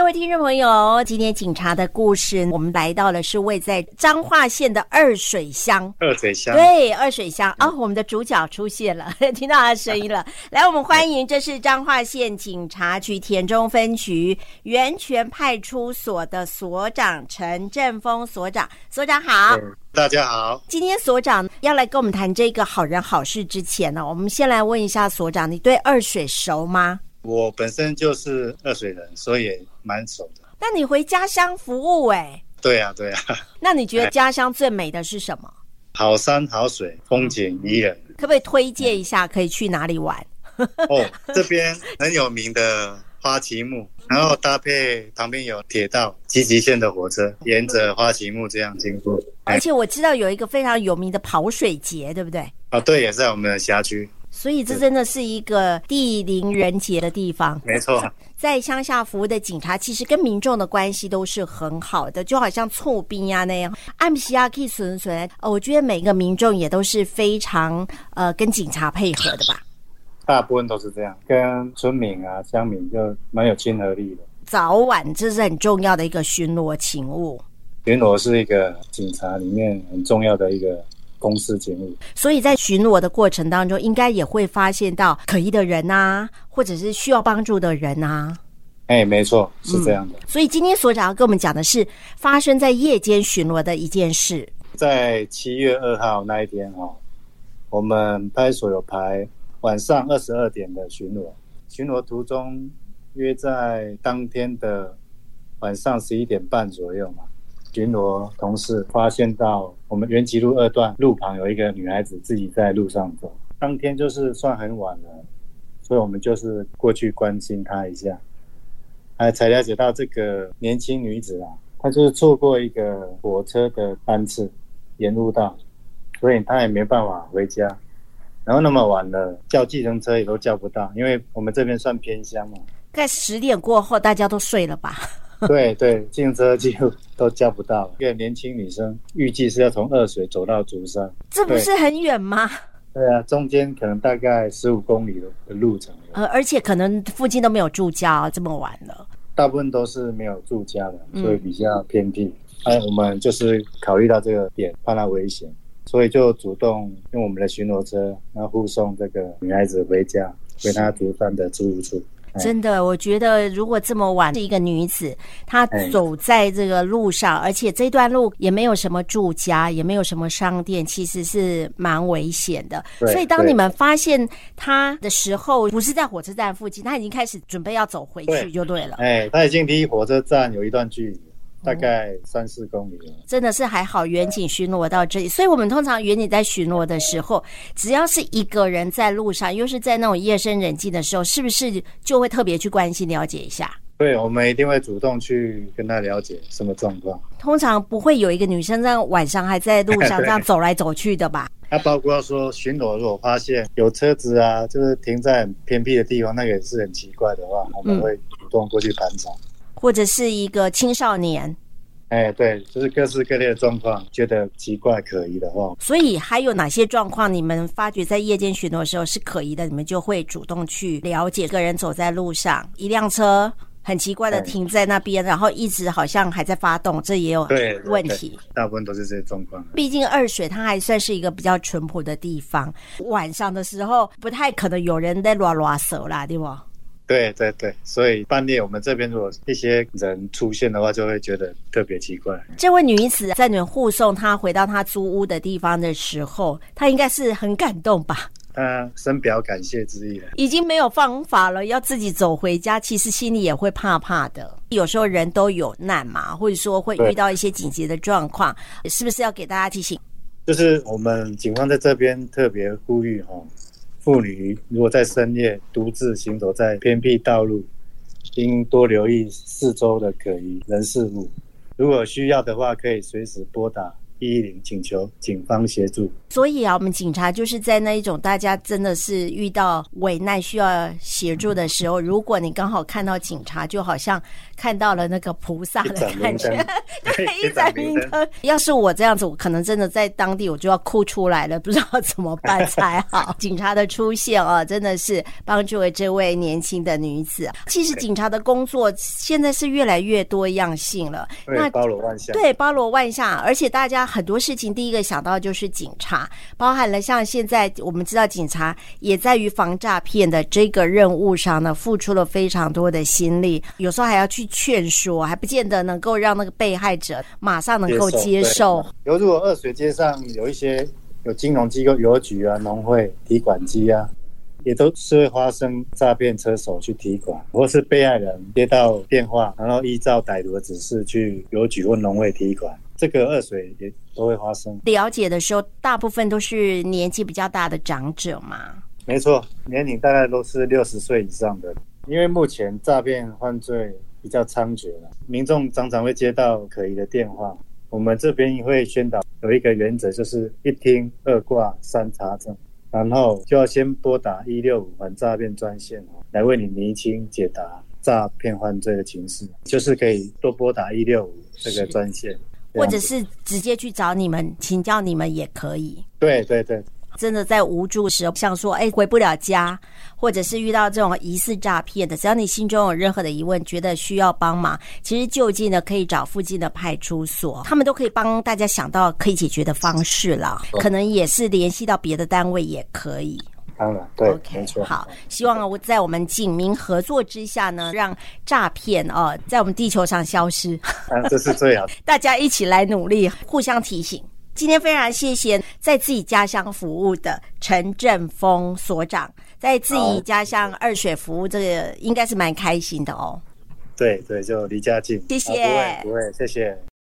各位听众朋友，今天警察的故事，我们来到了是位在彰化县的二水乡。二水乡，对，二水乡啊、哦，我们的主角出现了，听到他的声音了。来，我们欢迎，这是彰化县警察局田中分局源泉派出所的所长陈振峰所长。所长好，大家好。今天所长要来跟我们谈这个好人好事之前呢，我们先来问一下所长，你对二水熟吗？我本身就是二水人，所以也蛮熟的。那你回家乡服务哎、欸？对呀、啊，对呀、啊。那你觉得家乡最美的是什么？好山好水，风景宜人。可不可以推荐一下，可以去哪里玩？哦，这边很有名的花旗木，然后搭配旁边有铁道，积极线的火车沿着花旗木这样经过。而且我知道有一个非常有名的跑水节，对不对？啊，对，也是在我们的辖区。所以这真的是一个地灵人杰的地方。没错，在乡下服务的警察，其实跟民众的关系都是很好的，就好像厝兵呀那样。按西亚可以存存，我觉得每个民众也都是非常呃跟警察配合的吧。大部分都是这样，跟村民啊、乡民就蛮有亲和力的。早晚这是很重要的一个巡逻勤务。巡逻是一个警察里面很重要的一个。公司节目，所以在巡逻的过程当中，应该也会发现到可疑的人啊，或者是需要帮助的人啊。哎、欸，没错，是这样的、嗯。所以今天所长要跟我们讲的是发生在夜间巡逻的一件事。在七月二号那一天哈，我们派出所有排晚上二十二点的巡逻，巡逻途中约在当天的晚上十一点半左右嘛。巡逻同事发现到我们元吉路二段路旁有一个女孩子自己在路上走，当天就是算很晚了，所以我们就是过去关心她一下，哎，才了解到这个年轻女子啊，她就是错过一个火车的班次，延误到，所以她也没办法回家，然后那么晚了，叫计程车也都叫不到，因为我们这边算偏乡嘛，在十点过后大家都睡了吧？对对，自行车几乎都叫不到。一个年轻女生预计是要从二水走到竹山，这不是很远吗？对啊，中间可能大概十五公里的路程。呃，而且可能附近都没有住家，这么晚了。大部分都是没有住家的，所以比较偏僻。哎、我们就是考虑到这个点，怕她危险，所以就主动用我们的巡逻车，然后护送这个女孩子回家，回她竹山的租屋处。真的，我觉得如果这么晚是一个女子，她走在这个路上，而且这段路也没有什么住家，也没有什么商店，其实是蛮危险的。所以当你们发现她的时候，不是在火车站附近，她已经开始准备要走回去，就对了。哎，她已经离火车站有一段距离。大概三四公里了，真的是还好。远景巡逻到这里，所以我们通常远景在巡逻的时候，只要是一个人在路上，又是在那种夜深人静的时候，是不是就会特别去关心了解一下？对，我们一定会主动去跟他了解什么状况。通常不会有一个女生在晚上还在路上 这样走来走去的吧？那包括说巡逻，如果发现有车子啊，就是停在很偏僻的地方，那个也是很奇怪的话，我们会主动过去盘查。嗯或者是一个青少年，哎，对，就是各式各类的状况，觉得奇怪可疑的话，所以还有哪些状况你们发觉在夜间巡逻的时候是可疑的，你们就会主动去了解。个人走在路上，一辆车很奇怪的停在那边，然后一直好像还在发动，这也有问题。大部分都是这些状况。毕竟二水它还算是一个比较淳朴的地方，晚上的时候不太可能有人在拉拉手啦，对不？对对对，所以半夜我们这边如果一些人出现的话，就会觉得特别奇怪。这位女子在你们护送她回到她租屋的地方的时候，她应该是很感动吧？她深表感谢之意了。已经没有方法了，要自己走回家，其实心里也会怕怕的。有时候人都有难嘛，或者说会遇到一些紧急的状况，是不是要给大家提醒？就是我们警方在这边特别呼吁哈。妇女如果在深夜独自行走在偏僻道路，应多留意四周的可疑人事物。如果需要的话，可以随时拨打一一零，请求警方协助。所以啊，我们警察就是在那一种大家真的是遇到危难需要协助的时候，如果你刚好看到警察，就好像看到了那个菩萨的感觉，对，一盏明灯。要是我这样子，我可能真的在当地我就要哭出来了，不知道怎么办才好。警察的出现啊，真的是帮助了这位年轻的女子。其实警察的工作现在是越来越多样性了，那包罗万象，对，包罗万象，而且大家很多事情第一个想到就是警察。包含了像现在我们知道，警察也在于防诈骗的这个任务上呢，付出了非常多的心力，有时候还要去劝说，还不见得能够让那个被害者马上能够接受。比如如果二水街上有一些有金融机构、邮局啊、农会提款机啊，也都是会发生诈骗车手去提款，或是被害人接到电话，然后依照歹徒的指示去邮局或农会提款。这个二水也都会发生。了解的时候，大部分都是年纪比较大的长者嘛。没错，年龄大概都是六十岁以上的。因为目前诈骗犯罪比较猖獗了，民众常常会接到可疑的电话。我们这边会宣导有一个原则，就是一听、二挂、三查证，然后就要先拨打一六五反诈骗专线来为你厘清解答诈骗犯罪的情势，就是可以多拨打一六五这个专线。或者是直接去找你们请教你们也可以。对对对，真的在无助时，像说哎回不了家，或者是遇到这种疑似诈骗的，只要你心中有任何的疑问，觉得需要帮忙，其实就近的可以找附近的派出所，他们都可以帮大家想到可以解决的方式了。可能也是联系到别的单位也可以。当然，对没错。好，希望我在我们警民合作之下呢，让诈骗哦在我们地球上消失。啊，这是最好的。大家一起来努力，互相提醒。今天非常谢谢在自己家乡服务的陈振峰所长，在自己家乡二水服务，这个应该是蛮开心的哦。对对，就离家近。谢谢，不会不会，谢谢。